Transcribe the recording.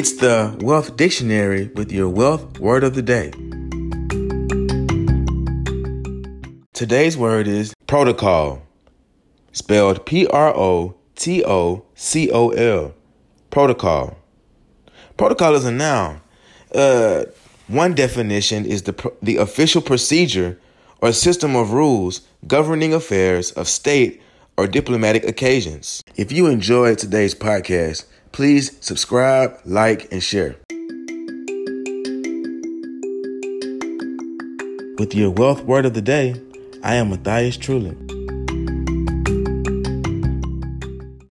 It's the Wealth Dictionary with your wealth word of the day. Today's word is protocol, spelled P R O T O C O L. Protocol. Protocol is a noun. Uh, one definition is the, the official procedure or system of rules governing affairs of state or diplomatic occasions. If you enjoyed today's podcast, please subscribe, like, and share. With your wealth word of the day, I am Matthias Trulin.